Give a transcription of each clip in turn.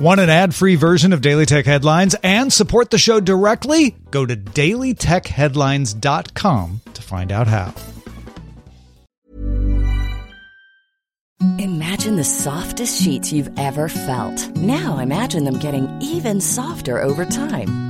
Want an ad free version of Daily Tech Headlines and support the show directly? Go to dailytechheadlines.com to find out how. Imagine the softest sheets you've ever felt. Now imagine them getting even softer over time.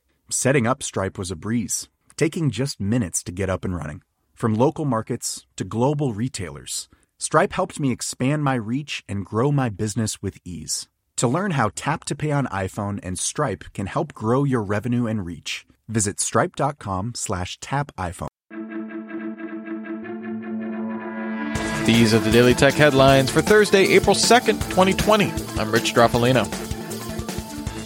Setting up Stripe was a breeze, taking just minutes to get up and running. From local markets to global retailers, Stripe helped me expand my reach and grow my business with ease. To learn how Tap to Pay on iPhone and Stripe can help grow your revenue and reach, visit stripe.com slash tap iPhone. These are the Daily Tech headlines for Thursday, April 2nd, 2020. I'm Rich Stroffolino.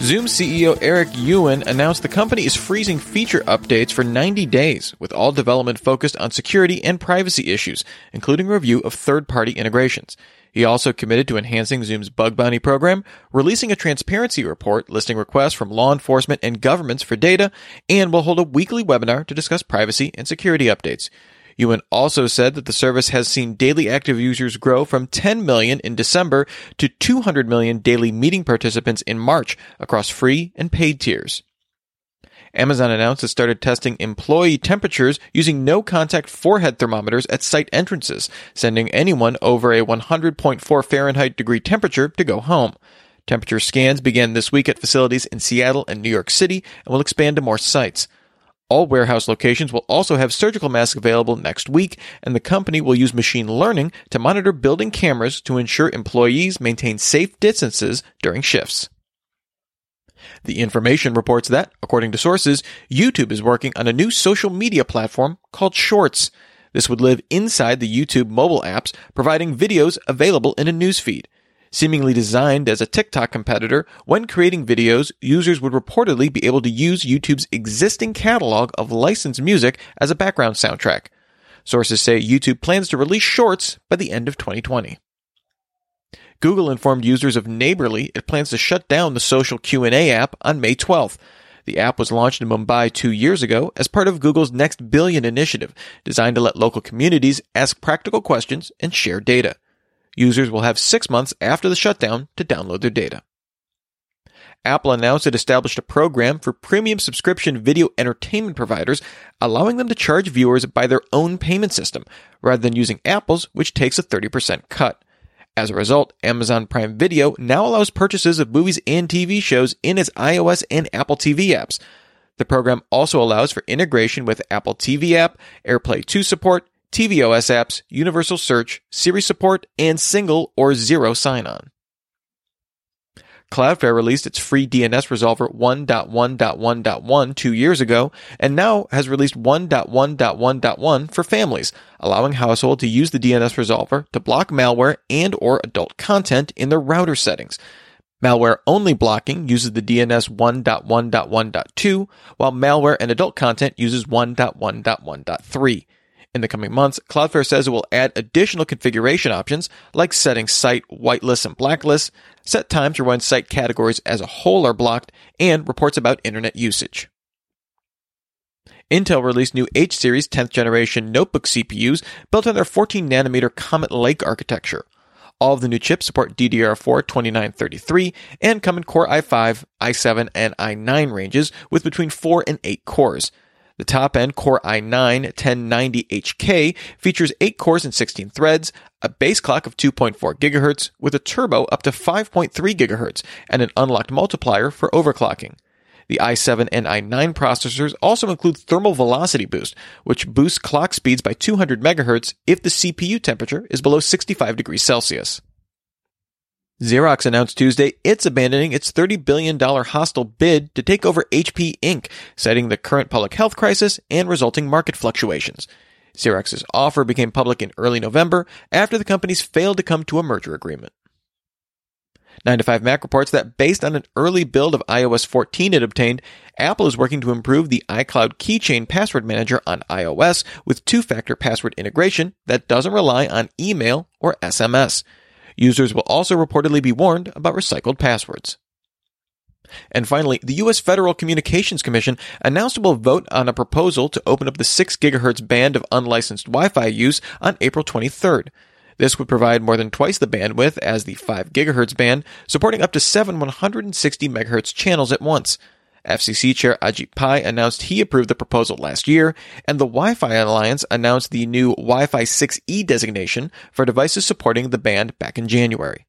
Zoom CEO Eric Yuan announced the company is freezing feature updates for 90 days, with all development focused on security and privacy issues, including review of third party integrations. He also committed to enhancing Zoom's bug bounty program, releasing a transparency report listing requests from law enforcement and governments for data, and will hold a weekly webinar to discuss privacy and security updates. Yuan also said that the service has seen daily active users grow from 10 million in December to 200 million daily meeting participants in March across free and paid tiers. Amazon announced it started testing employee temperatures using no contact forehead thermometers at site entrances, sending anyone over a 100.4 Fahrenheit degree temperature to go home. Temperature scans began this week at facilities in Seattle and New York City and will expand to more sites. All warehouse locations will also have surgical masks available next week, and the company will use machine learning to monitor building cameras to ensure employees maintain safe distances during shifts. The information reports that, according to sources, YouTube is working on a new social media platform called Shorts. This would live inside the YouTube mobile apps, providing videos available in a newsfeed. Seemingly designed as a TikTok competitor, when creating videos, users would reportedly be able to use YouTube's existing catalog of licensed music as a background soundtrack. Sources say YouTube plans to release Shorts by the end of 2020. Google informed users of Neighbourly it plans to shut down the social Q&A app on May 12th. The app was launched in Mumbai two years ago as part of Google's Next Billion initiative, designed to let local communities ask practical questions and share data. Users will have six months after the shutdown to download their data. Apple announced it established a program for premium subscription video entertainment providers, allowing them to charge viewers by their own payment system, rather than using Apple's, which takes a 30% cut. As a result, Amazon Prime Video now allows purchases of movies and TV shows in its iOS and Apple TV apps. The program also allows for integration with Apple TV app, AirPlay 2 support, tvOS apps, universal search, Siri support, and single or zero sign-on. Cloudflare released its free DNS resolver 1.1.1.1 two years ago, and now has released 1.1.1.1 for families, allowing households to use the DNS resolver to block malware and or adult content in their router settings. Malware only blocking uses the DNS 1.1.1.2, while malware and adult content uses 1.1.1.3. In the coming months, Cloudflare says it will add additional configuration options like setting site whitelist and blacklist, set times for when site categories as a whole are blocked, and reports about internet usage. Intel released new H series 10th generation notebook CPUs built on their 14 nanometer Comet Lake architecture. All of the new chips support DDR4 2933 and come in Core i5, i7, and i9 ranges with between 4 and 8 cores. The top end Core i9 1090HK features 8 cores and 16 threads, a base clock of 2.4 GHz with a turbo up to 5.3 GHz, and an unlocked multiplier for overclocking. The i7 and i9 processors also include thermal velocity boost, which boosts clock speeds by 200 MHz if the CPU temperature is below 65 degrees Celsius. Xerox announced Tuesday it's abandoning its $30 billion hostile bid to take over HP Inc., citing the current public health crisis and resulting market fluctuations. Xerox's offer became public in early November after the companies failed to come to a merger agreement. 9 to 5 Mac reports that based on an early build of iOS 14 it obtained, Apple is working to improve the iCloud Keychain password manager on iOS with two factor password integration that doesn't rely on email or SMS. Users will also reportedly be warned about recycled passwords. And finally, the U.S. Federal Communications Commission announced it will vote on a proposal to open up the 6 GHz band of unlicensed Wi-Fi use on April 23rd. This would provide more than twice the bandwidth as the 5 GHz band, supporting up to seven 160 MHz channels at once. FCC Chair Ajit Pai announced he approved the proposal last year, and the Wi-Fi Alliance announced the new Wi-Fi 6E designation for devices supporting the band back in January.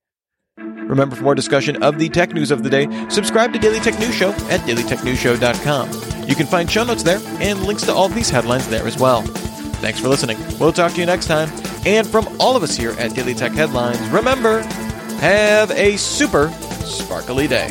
Remember, for more discussion of the tech news of the day, subscribe to Daily Tech News Show at dailytechnewsshow.com. You can find show notes there and links to all these headlines there as well. Thanks for listening. We'll talk to you next time. And from all of us here at Daily Tech Headlines, remember, have a super sparkly day.